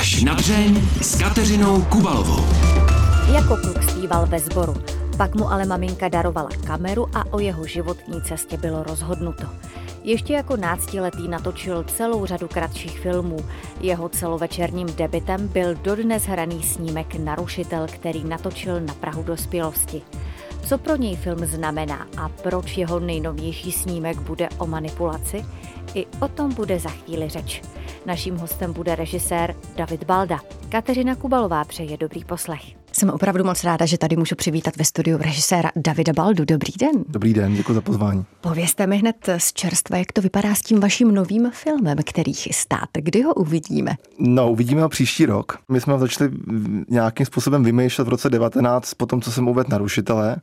Až na dřeň s Kateřinou Kubalovou. Jako kluk zpíval ve sboru. Pak mu ale maminka darovala kameru a o jeho životní cestě bylo rozhodnuto. Ještě jako náctiletý natočil celou řadu kratších filmů. Jeho celovečerním debitem byl dodnes hraný snímek Narušitel, který natočil na Prahu dospělosti. Co pro něj film znamená a proč jeho nejnovější snímek bude o manipulaci? I o tom bude za chvíli řeč. Naším hostem bude režisér David Balda. Kateřina Kubalová přeje dobrý poslech. Jsem opravdu moc ráda, že tady můžu přivítat ve studiu režiséra Davida Baldu. Dobrý den. Dobrý den, děkuji za pozvání. Povězte mi hned z čerstva, jak to vypadá s tím vaším novým filmem, který chystáte. Kdy ho uvidíme? No, uvidíme ho příští rok. My jsme ho začali nějakým způsobem vymýšlet v roce 19, po tom, co jsem uvedl narušitele.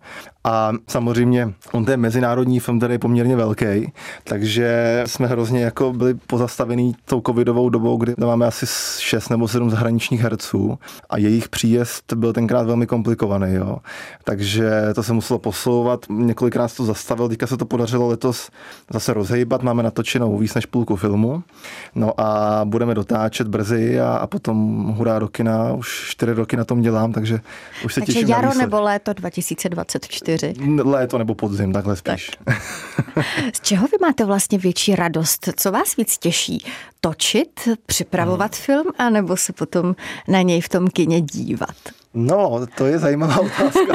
A samozřejmě on to je mezinárodní film, který je poměrně velký, takže jsme hrozně jako byli pozastavený tou covidovou dobou, kdy máme asi 6 nebo 7 zahraničních herců a jejich příjezd byl tenkrát velmi komplikovaný, jo. Takže to se muselo posouvat, několikrát to zastavil, teďka se to podařilo letos zase rozhejbat, máme natočenou víc než půlku filmu, no a budeme dotáčet brzy a, a potom hurá do kina, už čtyři roky na tom dělám, takže už se takže těším jaro na nebo léto 2024? Léto nebo podzim, takhle spíš. Tak. Z čeho vy máte vlastně větší radost? Co vás víc těší? Točit, připravovat hmm. film, anebo se potom na něj v tom kině dívat? No, to je zajímavá otázka.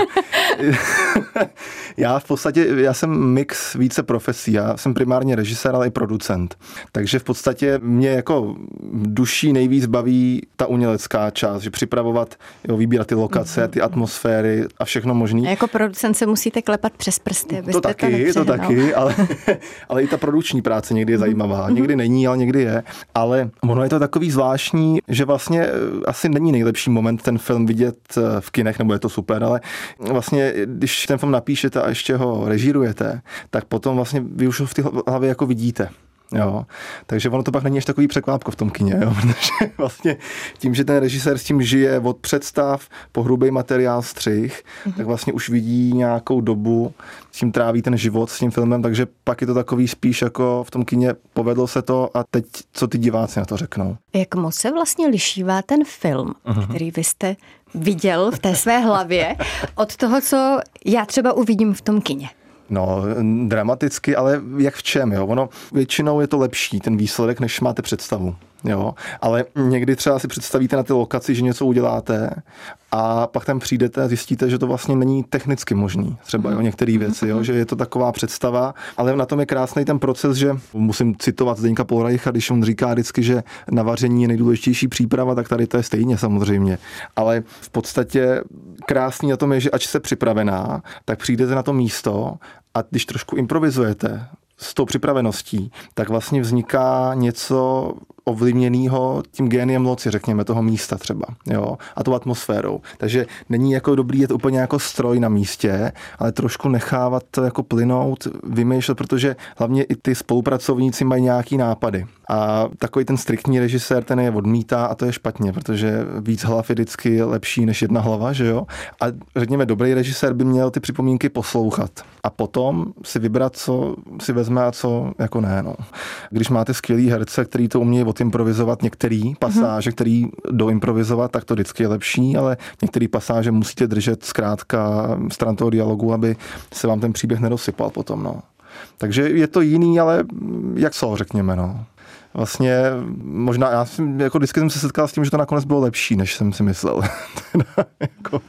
já v podstatě, já jsem mix více profesí. Já jsem primárně režisér, ale i producent. Takže v podstatě mě jako duší nejvíc baví ta umělecká část, že připravovat, jo, vybírat ty lokace, ty atmosféry a všechno možné. Jako producent se musíte klepat přes prsty, abyste to taky, to, to taky, ale, ale i ta produční práce někdy je zajímavá. Mhm. Někdy není, ale někdy je. Ale ono je to takový zvláštní, že vlastně eh, asi není nejlepší moment ten film vidět V kinech, nebo je to super, ale vlastně, když ten film napíšete a ještě ho režírujete, tak potom vlastně vy už ho v té hlavě jako vidíte. Jo. Takže ono to pak není až takový překvápko v tom kině, jo. protože vlastně tím, že ten režisér s tím žije od představ po hrubý materiál střih, mm-hmm. tak vlastně už vidí nějakou dobu, s tím tráví ten život s tím filmem, takže pak je to takový spíš jako v tom kině povedlo se to a teď co ty diváci na to řeknou. Jak moc se vlastně lišívá ten film, mm-hmm. který vy jste viděl v té své hlavě od toho, co já třeba uvidím v tom kině? No, dramaticky, ale jak v čem, jo? Ono většinou je to lepší, ten výsledek, než máte představu. Jo, ale někdy třeba si představíte na ty lokaci, že něco uděláte a pak tam přijdete a zjistíte, že to vlastně není technicky možný. Třeba jo, některé věci, jo, že je to taková představa, ale na tom je krásný ten proces, že musím citovat Zdeňka Polrajcha, když on říká vždycky, že na vaření je nejdůležitější příprava, tak tady to je stejně samozřejmě. Ale v podstatě krásný na tom je, že ač jste připravená, tak přijdete na to místo a když trošku improvizujete, s tou připraveností, tak vlastně vzniká něco ovlivněného tím géniem loci, řekněme, toho místa třeba, jo, a tou atmosférou. Takže není jako dobrý jet úplně jako stroj na místě, ale trošku nechávat to jako plynout, vymýšlet, protože hlavně i ty spolupracovníci mají nějaký nápady. A takový ten striktní režisér, ten je odmítá a to je špatně, protože víc hlav je vždycky lepší než jedna hlava, že jo? A řekněme, dobrý režisér by měl ty připomínky poslouchat a potom si vybrat, co si vezme a co jako ne. No. Když máte skvělý herce, který to umějí odimprovizovat některý pasáže, mm-hmm. který doimprovizovat, tak to vždycky je lepší, ale některé pasáže musíte držet zkrátka stran toho dialogu, aby se vám ten příběh nedosypal potom. No. Takže je to jiný, ale jak co, řekněme. No vlastně možná, já jsem, jako vždycky jsem se setkal s tím, že to nakonec bylo lepší, než jsem si myslel. jako.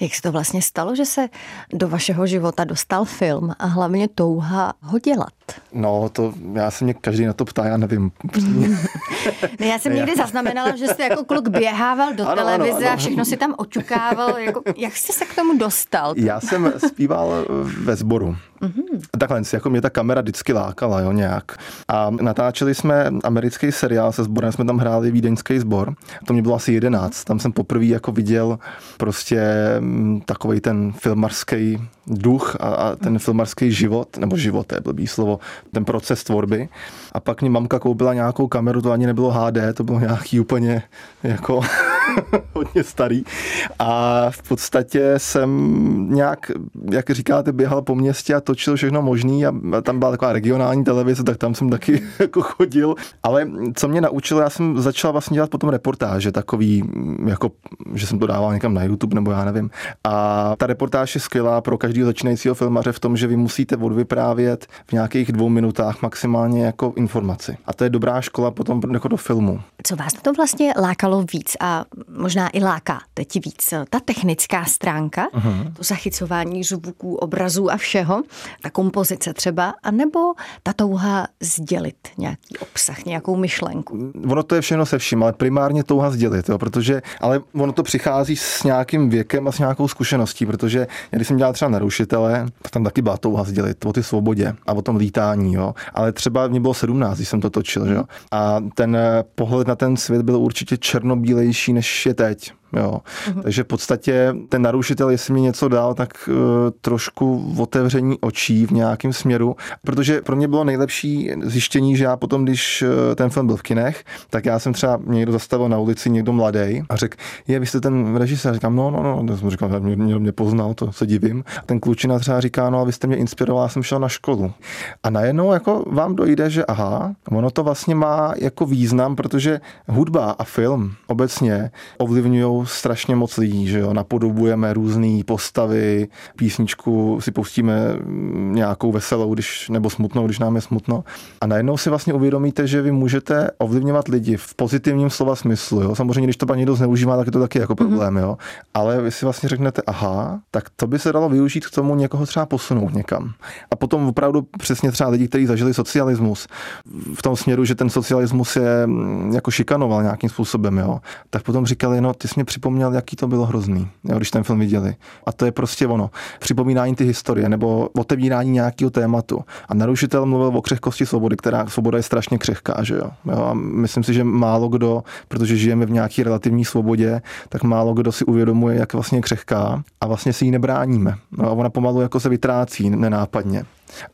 Jak se to vlastně stalo, že se do vašeho života dostal film a hlavně touha ho dělat? No, to já se mě každý na to ptá, já nevím. ne, já jsem ne, někdy já... zaznamenala, že jste jako kluk běhával do ano, televize ano, ano. a všechno si tam očukával. Jako, jak jste se k tomu dostal? Já jsem zpíval ve sboru. Mm-hmm. Takhle, jako mě ta kamera vždycky lákala, jo, nějak. A natáčeli jsme americký seriál se sborem, jsme tam hráli vídeňský sbor. To mě bylo asi jedenáct. Tam jsem poprvé jako viděl prostě mm, takový ten filmarský duch a, a ten filmarský život, nebo život, to je blbý slovo, ten proces tvorby. A pak mi mamka koupila nějakou kameru, to ani nebylo HD, to bylo nějaký úplně jako hodně starý. A v podstatě jsem nějak, jak říkáte, běhal po městě a točil všechno možný a tam byla taková regionální televize, tak tam jsem taky jako chodil. Ale co mě naučilo, já jsem začal vlastně dělat potom reportáže, takový, jako, že jsem to dával někam na YouTube nebo já nevím. A ta reportáž je skvělá pro každého začínajícího filmaře v tom, že vy musíte odvyprávět v nějakých dvou minutách maximálně jako informaci. A to je dobrá škola potom jako do filmu. Co vás tom vlastně lákalo víc a možná i láká teď víc? Ta technická stránka, uh-huh. to zachycování zvuků, obrazů a všeho, ta kompozice třeba, anebo ta touha sdělit nějaký obsah, nějakou myšlenku? Ono to je všechno se vším, ale primárně touha sdělit, jo, protože, ale ono to přichází s nějakým věkem a s nějakou zkušeností, protože když jsem dělal třeba narušitele, tak tam taky byla touha sdělit o ty svobodě a o tom lítání, jo. Ale třeba mě bylo 17, když jsem to točil, jo. A ten pohled na ten svět byl určitě černobílejší, než je teď. Jo. Uh-huh. Takže v podstatě ten narušitel, jestli mi něco dal, tak uh, trošku otevření očí v nějakém směru, protože pro mě bylo nejlepší zjištění, že já potom, když uh, ten film byl v kinech, tak já jsem třeba někdo zastavil na ulici, někdo mladý a řekl, je, vy jste ten režisér, říkám, no, no, no, to jsem říkal, mě, mě, mě poznal, to se divím. A ten klučina třeba říká, no a vy jste mě inspiroval, já jsem šel na školu. A najednou jako vám dojde, že aha, ono to vlastně má jako význam, protože hudba a film obecně ovlivňují strašně moc lidí, že jo, napodobujeme různé postavy, písničku si pustíme nějakou veselou, když, nebo smutnou, když nám je smutno. A najednou si vlastně uvědomíte, že vy můžete ovlivňovat lidi v pozitivním slova smyslu. Jo? Samozřejmě, když to pak někdo zneužívá, tak je to taky jako mhm. problém. Jo? Ale vy si vlastně řeknete, aha, tak to by se dalo využít k tomu někoho třeba posunout někam. A potom opravdu přesně třeba lidi, kteří zažili socialismus, v tom směru, že ten socialismus je mm, jako šikanoval nějakým způsobem, jo? tak potom říkali, no ty jsi mě připomněl, jaký to bylo hrozný, jo, když ten film viděli. A to je prostě ono. Připomínání ty historie nebo otevírání nějakého tématu. A narušitel mluvil o křehkosti svobody, která svoboda je strašně křehká, že jo. jo a myslím si, že málo kdo, protože žijeme v nějaké relativní svobodě, tak málo kdo si uvědomuje, jak vlastně křehká a vlastně si ji nebráníme. No, a ona pomalu jako se vytrácí nenápadně.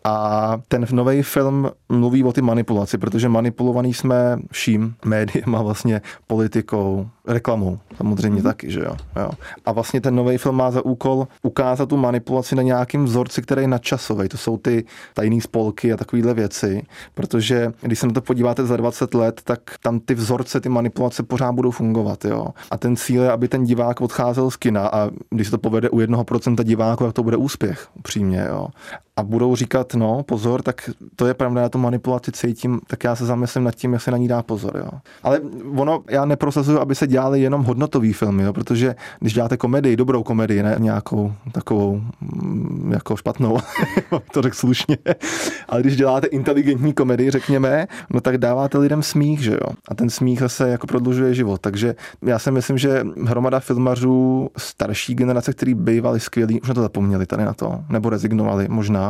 A ten nový film mluví o ty manipulaci, protože manipulovaný jsme vším, médiem a vlastně politikou, reklamou samozřejmě mm. taky, že jo? jo. A vlastně ten nový film má za úkol ukázat tu manipulaci na nějakým vzorci, který je nadčasový. To jsou ty tajné spolky a takovéhle věci, protože když se na to podíváte za 20 let, tak tam ty vzorce, ty manipulace pořád budou fungovat, jo. A ten cíl je, aby ten divák odcházel z kina a když se to povede u jednoho procenta diváků, tak to bude úspěch, upřímně, jo a budou říkat, no pozor, tak to je pravda, já tu manipulaci cítím, tak já se zamyslím nad tím, jak se na ní dá pozor. Jo. Ale ono, já neprosazuju, aby se dělali jenom hodnotový filmy, jo, protože když děláte komedii, dobrou komedii, ne nějakou takovou mm, jako špatnou, to řekl slušně, ale když děláte inteligentní komedii, řekněme, no tak dáváte lidem smích, že jo. A ten smích zase jako prodlužuje život. Takže já si myslím, že hromada filmařů starší generace, který bývali skvělí, už na to zapomněli tady na to, nebo rezignovali možná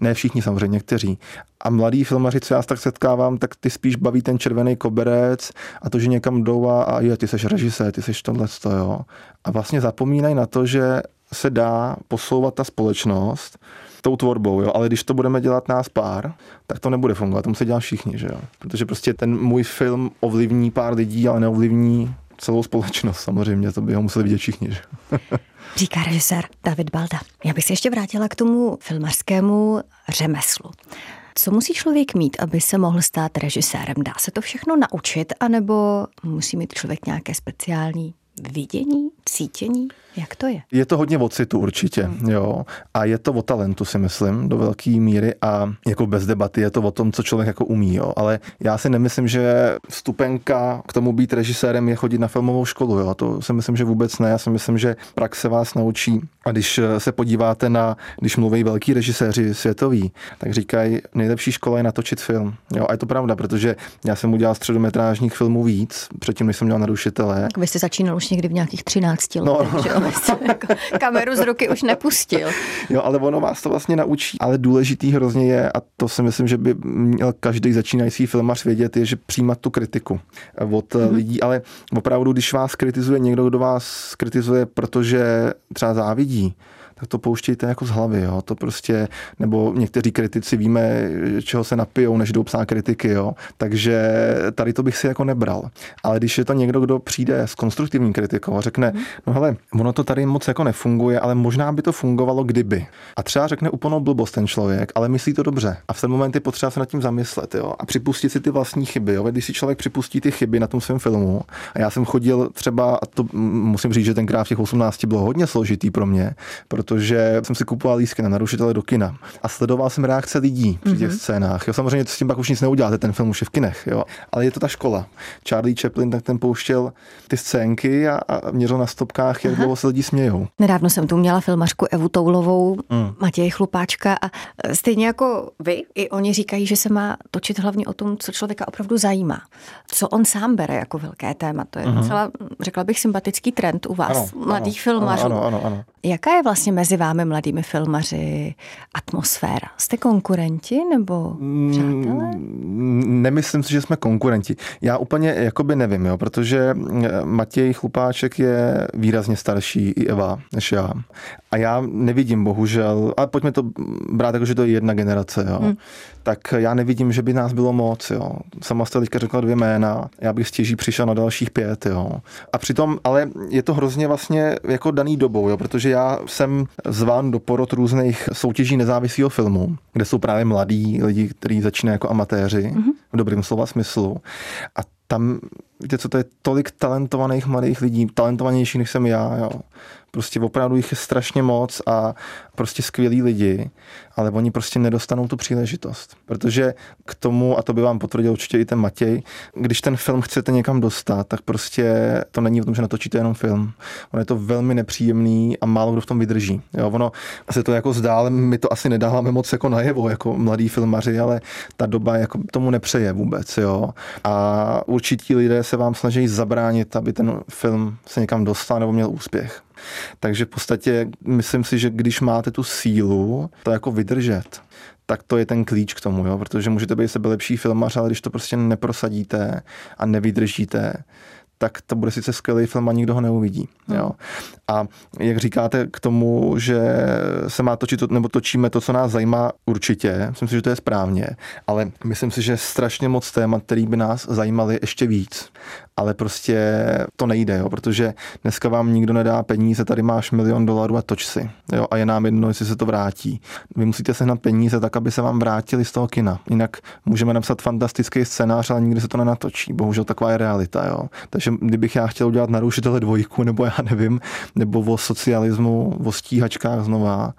ne všichni samozřejmě, někteří. A mladí filmaři, co já tak setkávám, tak ty spíš baví ten červený koberec a to, že někam jdou a, a jo, ty seš režisér, ty seš tohle, jo. A vlastně zapomínají na to, že se dá posouvat ta společnost tou tvorbou, jo. ale když to budeme dělat nás pár, tak to nebude fungovat, to musí dělat všichni, že jo. Protože prostě ten můj film ovlivní pár lidí, ale neovlivní celou společnost samozřejmě, to by ho museli vidět všichni. Že? Říká režisér David Balda. Já bych se ještě vrátila k tomu filmařskému řemeslu. Co musí člověk mít, aby se mohl stát režisérem? Dá se to všechno naučit, anebo musí mít člověk nějaké speciální vidění, cítění? Jak to je? Je to hodně o citu určitě, hmm. jo. A je to o talentu, si myslím, do velké míry a jako bez debaty je to o tom, co člověk jako umí, jo. Ale já si nemyslím, že vstupenka k tomu být režisérem je chodit na filmovou školu, jo. To si myslím, že vůbec ne. Já si myslím, že praxe vás naučí. A když se podíváte na, když mluví velký režiséři světoví, tak říkají, nejlepší škola je natočit film. Jo, a je to pravda, protože já jsem udělal středometrážních filmů víc, předtím, než jsem měl narušitele. Tak vy jste začínal už někdy v nějakých 13 letech, no, jako kameru z ruky už nepustil. Jo, ale ono vás to vlastně naučí. Ale důležitý hrozně je, a to si myslím, že by měl každý začínající filmař vědět, je, že přijímat tu kritiku od mm-hmm. lidí. Ale opravdu, když vás kritizuje někdo, kdo vás kritizuje, protože třeba závidí, tak to pouštějte jako z hlavy, jo. To prostě, nebo někteří kritici víme, čeho se napijou, než jdou psát kritiky, jo. Takže tady to bych si jako nebral. Ale když je to někdo, kdo přijde s konstruktivní kritikou a řekne, no hele, ono to tady moc jako nefunguje, ale možná by to fungovalo kdyby. A třeba řekne úplnou blbost ten člověk, ale myslí to dobře. A v ten moment je potřeba se nad tím zamyslet, jo. A připustit si ty vlastní chyby, jo. Když si člověk připustí ty chyby na tom svém filmu, a já jsem chodil třeba, a to musím říct, že tenkrát v těch 18 bylo hodně složitý pro mě, protože jsem si kupoval lístky na narušitele do kina a sledoval jsem reakce lidí při těch mm-hmm. scénách. Jo, samozřejmě s tím pak už nic neuděláte, ten film už je v kinech, jo. Ale je to ta škola. Charlie Chaplin tak ten pouštěl ty scénky a, a měřil na stopkách, jak dlouho se lidi smějou. Nedávno jsem tu měla filmařku Evu Toulovou, mm. Matěj Chlupáčka a stejně jako vy, i oni říkají, že se má točit hlavně o tom, co člověka opravdu zajímá. Co on sám bere jako velké téma. To je mm-hmm. docela, řekla bych, sympatický trend u vás, ano, mladých ano, filmařů. Ano, ano, ano. Jaká je vlastně mezi vámi, mladými filmaři, atmosféra? Jste konkurenti nebo mm, přátelé? Nemyslím si, že jsme konkurenti. Já úplně jakoby nevím, jo, protože eh, Matěj Chlupáček je výrazně starší i Eva než já. A já nevidím bohužel, ale pojďme to brát jako, že to je jedna generace, jo. Hmm. tak já nevidím, že by nás bylo moc. Jo. Sama jste teďka řekla dvě jména, já bych stěží přišel na dalších pět. Jo. A přitom, ale je to hrozně vlastně jako daný dobou, jo, protože já jsem zván do porod různých soutěží nezávislého filmu, kde jsou právě mladí lidi, kteří začínají jako amatéři, mm-hmm. v dobrým slova smyslu. A tam, víte co, to je tolik talentovaných mladých lidí, talentovanější než jsem já, jo. Prostě opravdu jich je strašně moc a prostě skvělí lidi, ale oni prostě nedostanou tu příležitost. Protože k tomu, a to by vám potvrdil určitě i ten Matěj, když ten film chcete někam dostat, tak prostě to není o tom, že natočíte jenom film. Ono je to velmi nepříjemný a málo kdo v tom vydrží. Jo, ono se to jako zdá, ale my to asi nedáváme moc jako najevo, jako mladí filmaři, ale ta doba jako tomu nepřeje vůbec. Jo. A určití lidé se vám snaží zabránit, aby ten film se někam dostal nebo měl úspěch. Takže v podstatě myslím si, že když máte tu sílu to jako vydržet, tak to je ten klíč k tomu, jo? protože můžete být sebe lepší filmař, ale když to prostě neprosadíte a nevydržíte, tak to bude sice skvělý film a nikdo ho neuvidí. Hmm. Jo. A jak říkáte k tomu, že se má točit, nebo točíme to, co nás zajímá, určitě, myslím si, že to je správně, ale myslím si, že strašně moc témat, který by nás zajímaly ještě víc ale prostě to nejde, jo, protože dneska vám nikdo nedá peníze, tady máš milion dolarů a toč si. Jo, a je nám jedno, jestli se to vrátí. Vy musíte sehnat peníze tak, aby se vám vrátili z toho kina. Jinak můžeme napsat fantastický scénář, ale nikdy se to nenatočí. Bohužel taková je realita. Jo. Takže kdybych já chtěl udělat narušitele dvojku, nebo já nevím, nebo o socialismu, o stíhačkách znova,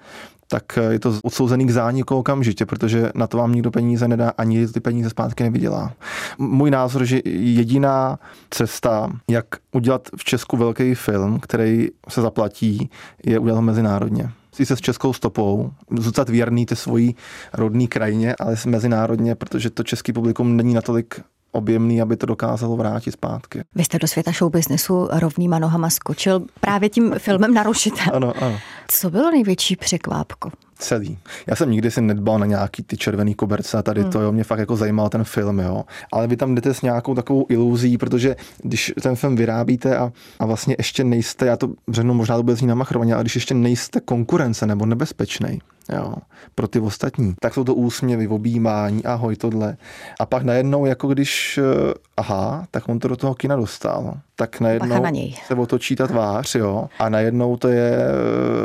tak je to odsouzený k zániku okamžitě, protože na to vám nikdo peníze nedá, ani ty peníze zpátky nevydělá. Můj názor, že jediná cesta, jak udělat v Česku velký film, který se zaplatí, je udělat ho mezinárodně se s českou stopou, zůstat věrný té svojí rodné krajině, ale mezinárodně, protože to český publikum není natolik objemný, aby to dokázalo vrátit zpátky. Vy jste do světa showbiznesu rovnýma nohama skočil právě tím filmem Narušitel. Ano, ano. Co bylo největší překvápko? celý. Já jsem nikdy si nedbal na nějaký ty červený koberce a tady hmm. to, jo, mě fakt jako zajímal ten film, jo. Ale vy tam jdete s nějakou takovou iluzí, protože když ten film vyrábíte a, a vlastně ještě nejste, já to řeknu možná to bude znít namachrovaně, ale když ještě nejste konkurence nebo nebezpečný, jo, pro ty ostatní, tak jsou to úsměvy, objímání, ahoj, tohle. A pak najednou, jako když, eh, aha, tak on to do toho kina dostal, tak najednou na něj. se otočí ta tvář, jo, a najednou to je eh,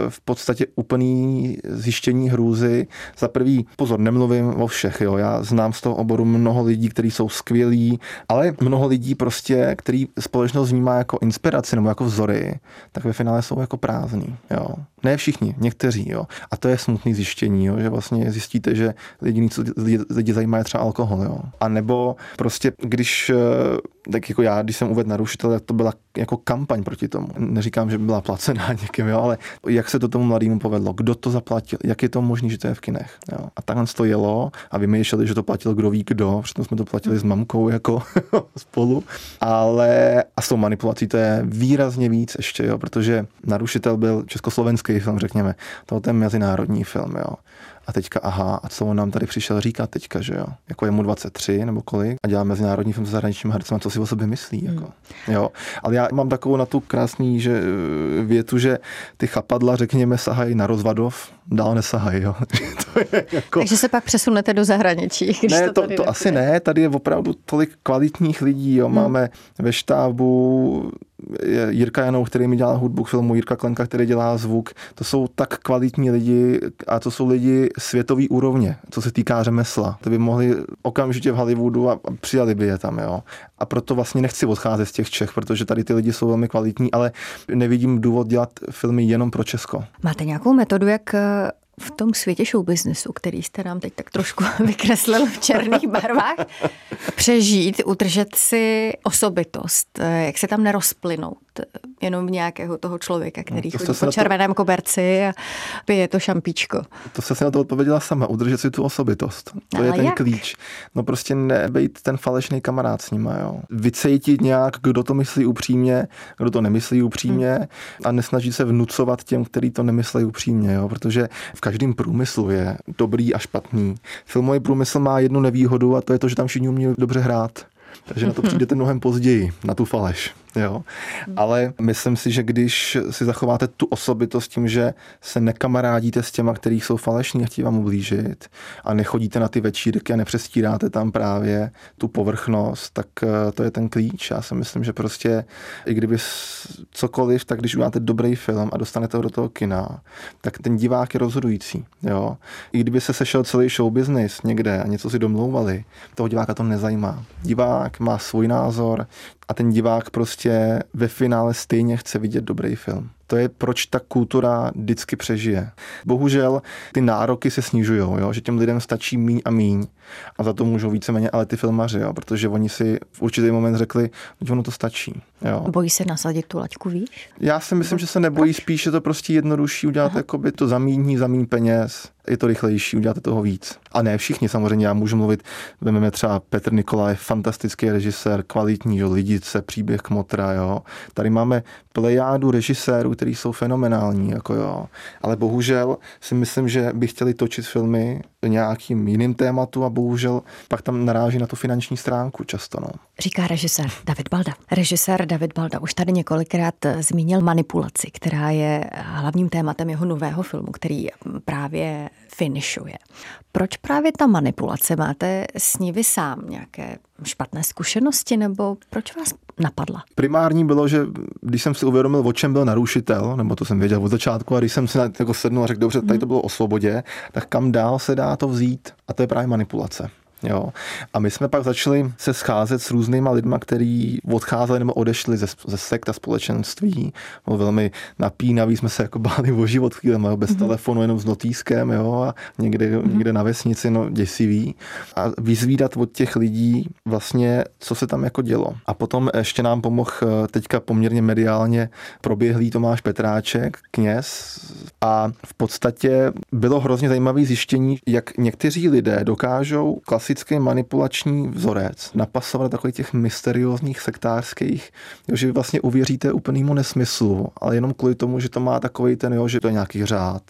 v podstatě úplný zjištění hrůzy. Za prvý, pozor, nemluvím o všech, jo, já znám z toho oboru mnoho lidí, kteří jsou skvělí, ale mnoho lidí prostě, který společnost vnímá jako inspiraci nebo jako vzory, tak ve finále jsou jako prázdní, jo. Ne všichni, někteří, jo. A to je smutný zjištění, jo, že vlastně zjistíte, že jediný, co lidi, lidi zajímá, je třeba alkohol, jo. A nebo prostě, když, eh, tak jako já, když jsem uvedl narušitel, tak to byla jako kampaň proti tomu. Neříkám, že byla placená někým, jo, ale jak se to tomu mladému povedlo, kdo to zaplatil, jak je to možné, že to je v kinech. Jo. A takhle to jelo a vymýšleli, že to platil kdo ví kdo, přitom jsme to platili s mamkou jako spolu, ale a s tou manipulací to je výrazně víc ještě, jo, protože narušitel byl československý film, řekněme, tohle je mezinárodní film, jo. A teďka, aha, a co on nám tady přišel říkat teďka, že jo? Jako je mu 23 nebo kolik a dělá mezinárodní film s zahraničním hercem, co si o sobě myslí, jako. Hmm. Jo. Ale já mám takovou na tu krásný že eh, větu, že ty chapadla, řekněme, sahají na rozvadov, dál nesahají, jo. to je jako... Takže se pak přesunete do zahraničí, když ne, to, to, to asi ne, tady je opravdu tolik kvalitních lidí, jo. Hmm. Máme ve štábu Jirka Janou, který mi dělá hudbu k filmu, Jirka Klenka, který dělá zvuk. To jsou tak kvalitní lidi a to jsou lidi světový úrovně, co se týká řemesla. To by mohli okamžitě v Hollywoodu a přijali by je tam, jo. A proto vlastně nechci odcházet z těch Čech, protože tady ty lidi jsou velmi kvalitní, ale nevidím důvod dělat filmy jenom pro Česko. Máte nějakou metodu, jak v tom světě showbiznesu, který jste nám teď tak trošku vykreslil v černých barvách, přežít, udržet si osobitost, jak se tam nerozplynout jenom nějakého toho člověka, který no, chodí po červeném to... koberci a pije to šampíčko. To se na to odpověděla sama, udržet si tu osobitost. To Ale je ten jak? klíč. No prostě nebejt ten falešný kamarád s nima, jo. Vycejtit nějak, kdo to myslí upřímně, kdo to nemyslí upřímně hmm. a nesnažit se vnucovat těm, kteří to nemyslí upřímně, jo. Protože v každém průmyslu je dobrý a špatný. Filmový průmysl má jednu nevýhodu a to je to, že tam všichni umí dobře hrát. Takže na to přijdete mnohem později, na tu faleš. Jo? Ale myslím si, že když si zachováte tu osobitost tím, že se nekamarádíte s těma, kteří jsou falešní a chtějí vám ublížit a nechodíte na ty večírky a nepřestíráte tam právě tu povrchnost, tak eh, to je ten klíč. Já si myslím, že prostě i kdyby cokoliv, tak když uděláte dobrý film a dostanete ho do toho kina, tak ten divák je rozhodující. Jo? I kdyby se sešel celý show business někde a něco si domlouvali, toho diváka to nezajímá. Divák má svůj názor, a ten divák prostě ve finále stejně chce vidět dobrý film. To je, proč ta kultura vždycky přežije. Bohužel ty nároky se snižují, jo? že těm lidem stačí míň a míň a za to můžou víceméně ale ty filmaři, jo? protože oni si v určitý moment řekli, že ono to stačí. Jo? Bojí se nasadit tu laťku, víš? Já si myslím, že se nebojí, spíš je to prostě jednodušší udělat jakoby to zamíní, zamíň peněz, je to rychlejší, uděláte toho víc. A ne všichni samozřejmě, já můžu mluvit, vezmeme třeba Petr Nikolaj, fantastický režisér, kvalitní, jo, lidice, příběh Kmotra, jo. Tady máme plejádu režisérů, kteří jsou fenomenální, jako jo. Ale bohužel si myslím, že by chtěli točit filmy nějakým jiným tématu a bohužel pak tam naráží na tu finanční stránku často. No. Říká režisér David Balda. Režisér David Balda už tady několikrát zmínil manipulaci, která je hlavním tématem jeho nového filmu, který právě finišuje. Proč právě ta manipulace? Máte s ní vy sám nějaké špatné zkušenosti nebo proč vás napadla? Primární bylo, že když jsem si uvědomil, o čem byl narušitel, nebo to jsem věděl od začátku, a když jsem si na, jako sednul a řekl, dobře, tady to bylo o svobodě, tak kam dál se dá to vzít? A to je právě manipulace. Jo. A my jsme pak začali se scházet s různýma lidma, kteří odcházeli nebo odešli ze, ze sekta společenství. Bylo velmi napínavý, jsme se jako báli o život chvíli, bez mm-hmm. telefonu, jenom s notýskem, jo, a někde, mm-hmm. někde na vesnici, no děsivý. A vyzvídat od těch lidí vlastně, co se tam jako dělo. A potom ještě nám pomohl eh, teďka poměrně mediálně proběhlý Tomáš Petráček, kněz. A v podstatě bylo hrozně zajímavé zjištění, jak někteří lidé dokážou klasicky klasický manipulační vzorec, napasovat takových těch mysteriózních sektářských, jo, že vlastně uvěříte úplnému nesmyslu, ale jenom kvůli tomu, že to má takový ten, jo, že to je nějaký řád,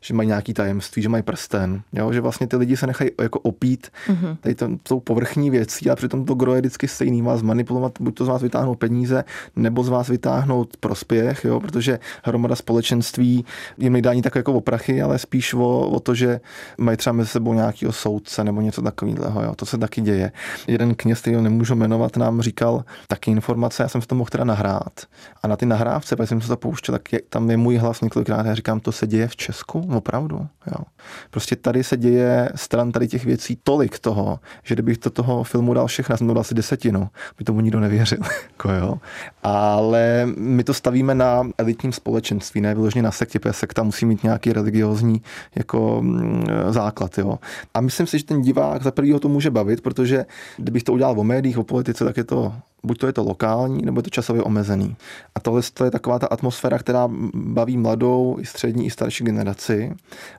že mají nějaký tajemství, že mají prsten, jo? že vlastně ty lidi se nechají jako opít, mm-hmm. tady to jsou povrchní věci a přitom to gro je vždycky stejný, má zmanipulovat, buď to z vás vytáhnout peníze, nebo z vás vytáhnout prospěch, jo? protože hromada společenství jim nejde ani tak jako o prachy, ale spíš o, o to, že mají třeba mezi sebou nějakého soudce nebo něco takového. Jo? To se taky děje. Jeden kněz, který ho nemůžu jmenovat, nám říkal taky informace, já jsem v tom mohl teda nahrát. A na ty nahrávce, když jsem se to pouštěl, tak je, tam je můj hlas několikrát, já říkám, to se děje v Česku, opravdu. Jo. Prostě tady se děje stran tady těch věcí tolik toho, že kdybych to toho filmu dal všechno, jsem to dal asi desetinu, by tomu nikdo nevěřil. jako jo. Ale my to stavíme na elitním společenství, ne vyloženě na sektě, protože sekta musí mít nějaký religiózní jako mm, základ. Jo. A myslím si, že ten divák za prvýho to může bavit, protože kdybych to udělal o médiích, o politice, tak je to buď to je to lokální, nebo je to časově omezený. A tohle to je taková ta atmosféra, která baví mladou, i střední, i starší generaci.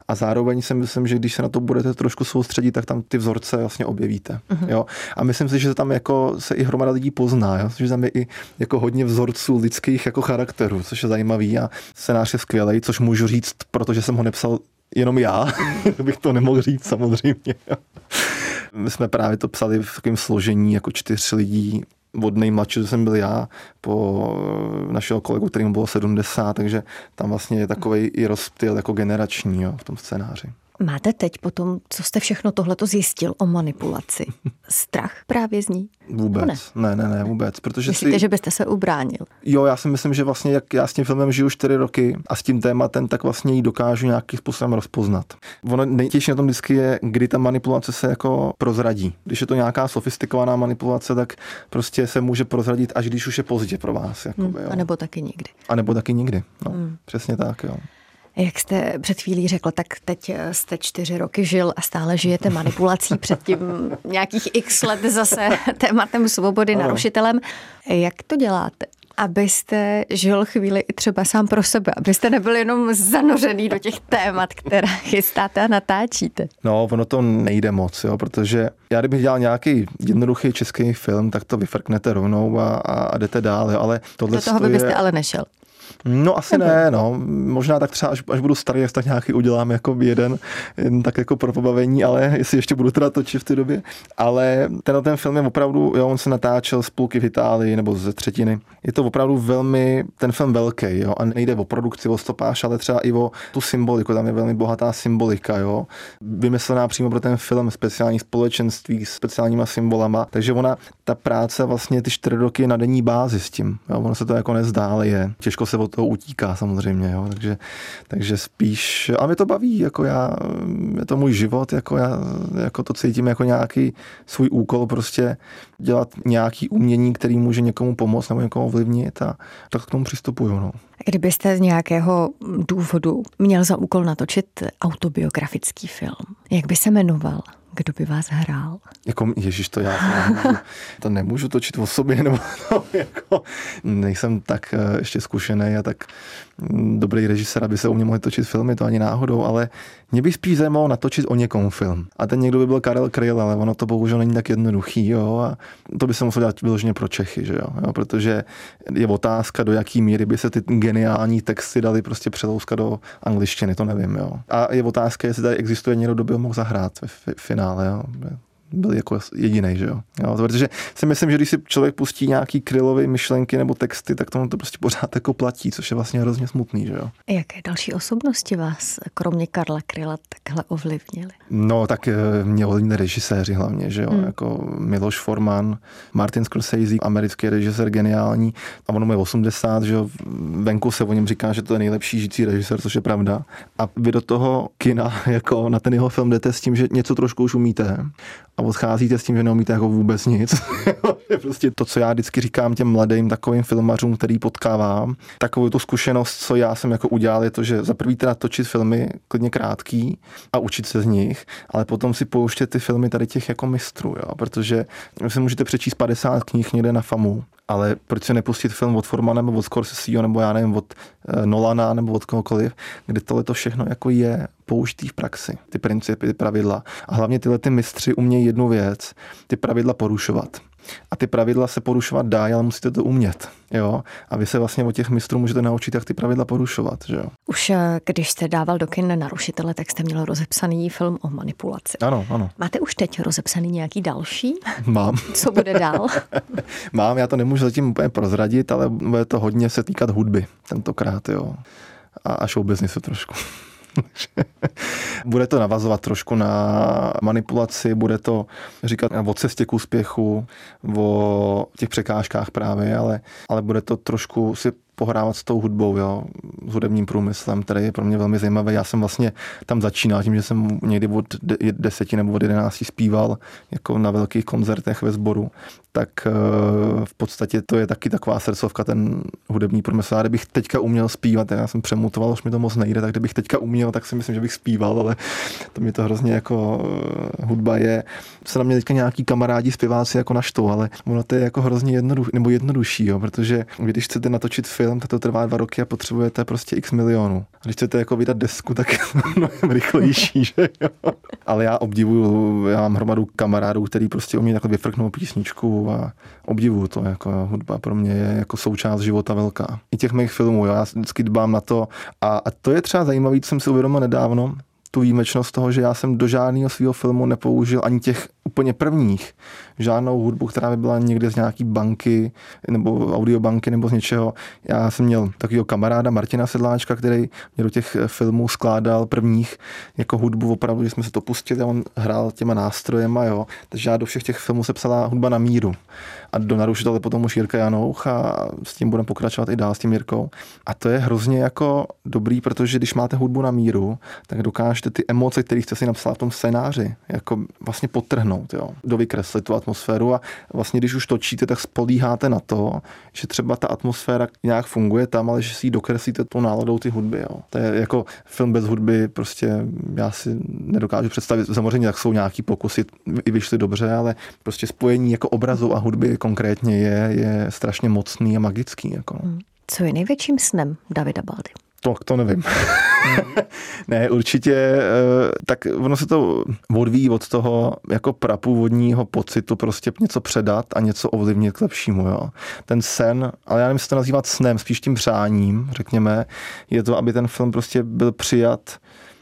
A zároveň si myslím, že když se na to budete trošku soustředit, tak tam ty vzorce vlastně objevíte. Uh-huh. Jo? A myslím si, že tam jako se i hromada lidí pozná, jo? že tam je i jako hodně vzorců lidských jako charakterů, což je zajímavý a scénář je skvělý, což můžu říct, protože jsem ho nepsal jenom já, bych to nemohl říct samozřejmě. My jsme právě to psali v takovém složení jako čtyř lidí, od nejmladšího jsem byl já, po našeho kolegu, kterým bylo 70, takže tam vlastně je takový i rozptyl jako generační jo, v tom scénáři. Máte teď potom, co jste všechno tohleto zjistil o manipulaci, strach právě z ní? Vůbec, ne? ne, ne, ne, vůbec. Protože Myslíte, si... že byste se ubránil? Jo, já si myslím, že vlastně jak já s tím filmem žiju čtyři roky a s tím tématem, tak vlastně ji dokážu nějakým způsobem rozpoznat. Ono nejtěžší na tom vždycky je, kdy ta manipulace se jako prozradí. Když je to nějaká sofistikovaná manipulace, tak prostě se může prozradit, až když už je pozdě pro vás. Jakoby, hmm, a nebo taky nikdy. A nebo taky nikdy. No, hmm. Přesně tak, jo. Jak jste před chvílí řekl, tak teď jste čtyři roky žil a stále žijete manipulací předtím nějakých x let zase tématem svobody, ano. narušitelem. Jak to děláte? abyste žil chvíli i třeba sám pro sebe, abyste nebyl jenom zanořený do těch témat, které chystáte a natáčíte. No, ono to nejde moc, jo, protože já kdybych dělal nějaký jednoduchý český film, tak to vyfrknete rovnou a, a jdete dál, jo, ale tohle Do toho by byste je... ale nešel. No asi ne, no. Možná tak třeba, až, až budu starý, tak nějaký udělám jako jeden, jen tak jako pro pobavení, ale jestli ještě budu teda točit v té době. Ale ten, ten film je opravdu, jo, on se natáčel z půlky v Itálii nebo ze třetiny. Je to opravdu velmi, ten film velký, jo, a nejde o produkci, o stopáž, ale třeba i o tu symboliku, tam je velmi bohatá symbolika, jo. Vymyslená přímo pro ten film, speciální společenství, s speciálníma symbolama, takže ona, ta práce vlastně ty čtyři roky na denní bázi s tím, jo, ono se to jako nezdá, je. Těžko se od toho utíká samozřejmě, jo, takže, takže spíš, a mě to baví, jako já, je to můj život, jako já, jako to cítím jako nějaký svůj úkol prostě dělat nějaký umění, který může někomu pomoct nebo někomu ovlivnit a tak k tomu přistupuju, no. Kdybyste z nějakého důvodu měl za úkol natočit autobiografický film, jak by se jmenoval? Kdo by vás hrál? Jako, ježiš, to já to nemůžu, to nemůžu točit o sobě, nebo no, jako, nejsem tak eh, ještě zkušený a tak mm, dobrý režisér, aby se u mě mohli točit filmy, to ani náhodou, ale mě by spíš zajímalo natočit o někom film. A ten někdo by byl Karel Kryl, ale ono to bohužel není tak jednoduchý, jo, a to by se muselo dělat vyloženě pro Čechy, že jo, jo, protože je otázka, do jaký míry by se ty geniální texty dali prostě přelouskat do angličtiny, to nevím, jo. A je otázka, jestli tady existuje někdo, kdo by ho mohl zahrát ve finále, jo byl jako jediný, že jo? jo. Protože si myslím, že když si člověk pustí nějaký krylový myšlenky nebo texty, tak tomu to prostě pořád jako platí, což je vlastně hrozně smutný, že jo? Jaké další osobnosti vás, kromě Karla Kryla, takhle ovlivnili? No, tak eh, mě ovlivnili režiséři hlavně, že jo? Hmm. Jako Miloš Forman, Martin Scorsese, americký režisér, geniální. A ono je 80, že jo? Venku se o něm říká, že to je nejlepší žijící režisér, což je pravda. A vy do toho kina, jako na ten jeho film jdete s tím, že něco trošku už umíte a odcházíte s tím, že neumíte jako vůbec nic. prostě to, co já vždycky říkám těm mladým takovým filmařům, který potkávám, takovou tu zkušenost, co já jsem jako udělal, je to, že za prvý teda točit filmy klidně krátký a učit se z nich, ale potom si pouštět ty filmy tady těch jako mistrů, jo? protože si můžete přečíst 50 knih někde na FAMu ale proč se nepustit film od Formana nebo od Scorseseho nebo já nevím, od eh, Nolana nebo od kohokoliv, kde tohle to všechno jako je použitý v praxi, ty principy, ty pravidla. A hlavně tyhle ty mistři umějí jednu věc, ty pravidla porušovat. A ty pravidla se porušovat dá, ale musíte to umět. Jo? A vy se vlastně od těch mistrů můžete naučit, jak ty pravidla porušovat. Že jo? Už eh, když jste dával do kin narušitele, tak jste měl rozepsaný film o manipulaci. Ano, ano. Máte už teď rozepsaný nějaký další? Mám. Co bude dál? Mám, já to nemůžu zatím úplně prozradit, ale bude to hodně se týkat hudby tentokrát, jo. A, a show businessu trošku. bude to navazovat trošku na manipulaci, bude to říkat o cestě k úspěchu, o těch překážkách právě, ale, ale bude to trošku si pohrávat s tou hudbou, jo, s hudebním průmyslem, který je pro mě velmi zajímavý. Já jsem vlastně tam začínal tím, že jsem někdy od deseti nebo od jedenácti zpíval jako na velkých koncertech ve sboru, tak eh, v podstatě to je taky taková srdcovka, ten hudební průmysl. A kdybych teďka uměl zpívat, já jsem přemutoval, už mi to moc nejde, tak kdybych teďka uměl, tak si myslím, že bych zpíval, ale to mi to hrozně jako eh, hudba je. Se na mě teďka nějaký kamarádi zpěváci jako naštou, ale ono to je jako hrozně jednoduch, nebo jednodušší, jo, protože když chcete natočit film, film, tak to trvá dva roky a potřebujete prostě x milionů. A když chcete jako vydat desku, tak je mnohem rychlejší, že jo? Ale já obdivuju, já mám hromadu kamarádů, který prostě umí takhle vyfrknout písničku a obdivuju to, jako hudba pro mě je jako součást života velká. I těch mých filmů, jo, já vždycky dbám na to a, a to je třeba zajímavé, co jsem si uvědomil nedávno, tu výjimečnost toho, že já jsem do žádného svého filmu nepoužil ani těch úplně prvních žádnou hudbu, která by byla někde z nějaký banky nebo audiobanky nebo z něčeho. Já jsem měl takového kamaráda Martina Sedláčka, který mě do těch filmů skládal prvních jako hudbu opravdu, že jsme se to pustili a on hrál těma nástrojema, jo. Takže já do všech těch filmů se psala hudba na míru. A do narušitele potom už Jirka Janouch a s tím budeme pokračovat i dál s tím Jirkou. A to je hrozně jako dobrý, protože když máte hudbu na míru, tak dokážete ty emoce, které jste si napsal v tom scénáři, jako vlastně potrhnout, jo, dovykreslit tu atmosféru a vlastně když už točíte, tak spolíháte na to, že třeba ta atmosféra nějak funguje tam, ale že si ji dokreslíte tou náladou ty hudby, jo. To je jako film bez hudby, prostě já si nedokážu představit, samozřejmě tak jsou nějaký pokusy, i vyšly dobře, ale prostě spojení jako obrazu a hudby konkrétně je, je strašně mocný a magický. Jako. Hmm. Co je největším snem Davida Baldy? To, to nevím. ne, určitě, eh, tak ono se to odvíjí od toho jako prapůvodního pocitu prostě něco předat a něco ovlivnit k lepšímu. Jo. Ten sen, ale já nevím, jestli to nazývat snem, spíš tím přáním, řekněme, je to, aby ten film prostě byl přijat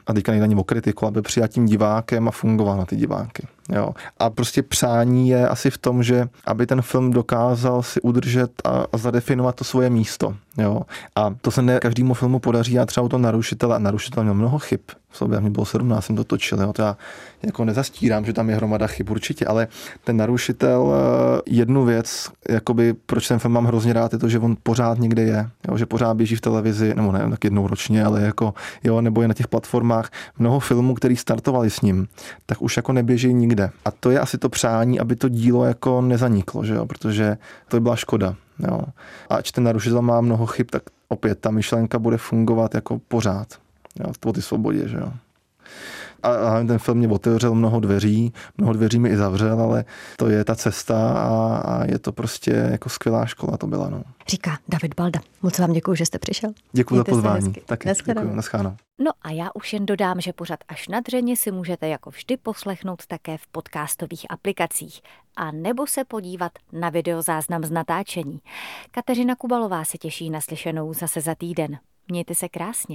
a teďka nejde ani o kritiku, aby přijat tím divákem a fungoval na ty diváky. Jo. A prostě přání je asi v tom, že aby ten film dokázal si udržet a, a zadefinovat to svoje místo. Jo. A to se ne každému filmu podaří. Já třeba u toho narušitele, a narušitel měl mnoho chyb v sobě, mě bylo 17, jsem to točil. Jo. To já jako nezastírám, že tam je hromada chyb určitě, ale ten narušitel eh, jednu věc, jakoby, proč ten film mám hrozně rád, je to, že on pořád někde je, jo, že pořád běží v televizi, nebo ne, tak jednou ročně, ale jako, jo, nebo je na těch platformách. Mnoho filmů, který startovali s ním, tak už jako neběží nikde. A to je asi to přání, aby to dílo jako nezaniklo, že jo? protože to by byla škoda. Jo? Ač ten narušitel má mnoho chyb, tak opět ta myšlenka bude fungovat jako pořád. Jo? V ty svobodě, že jo a ten film mě otevřel mnoho dveří, mnoho dveří mi i zavřel, ale to je ta cesta a, a je to prostě jako skvělá škola to byla. No. Říká David Balda. Moc vám děkuji, že jste přišel. Děkuji za pozvání. Taky, děkuji, No a já už jen dodám, že pořad až na dřeně si můžete jako vždy poslechnout také v podcastových aplikacích a nebo se podívat na videozáznam z natáčení. Kateřina Kubalová se těší na slyšenou zase za týden. Mějte se krásně.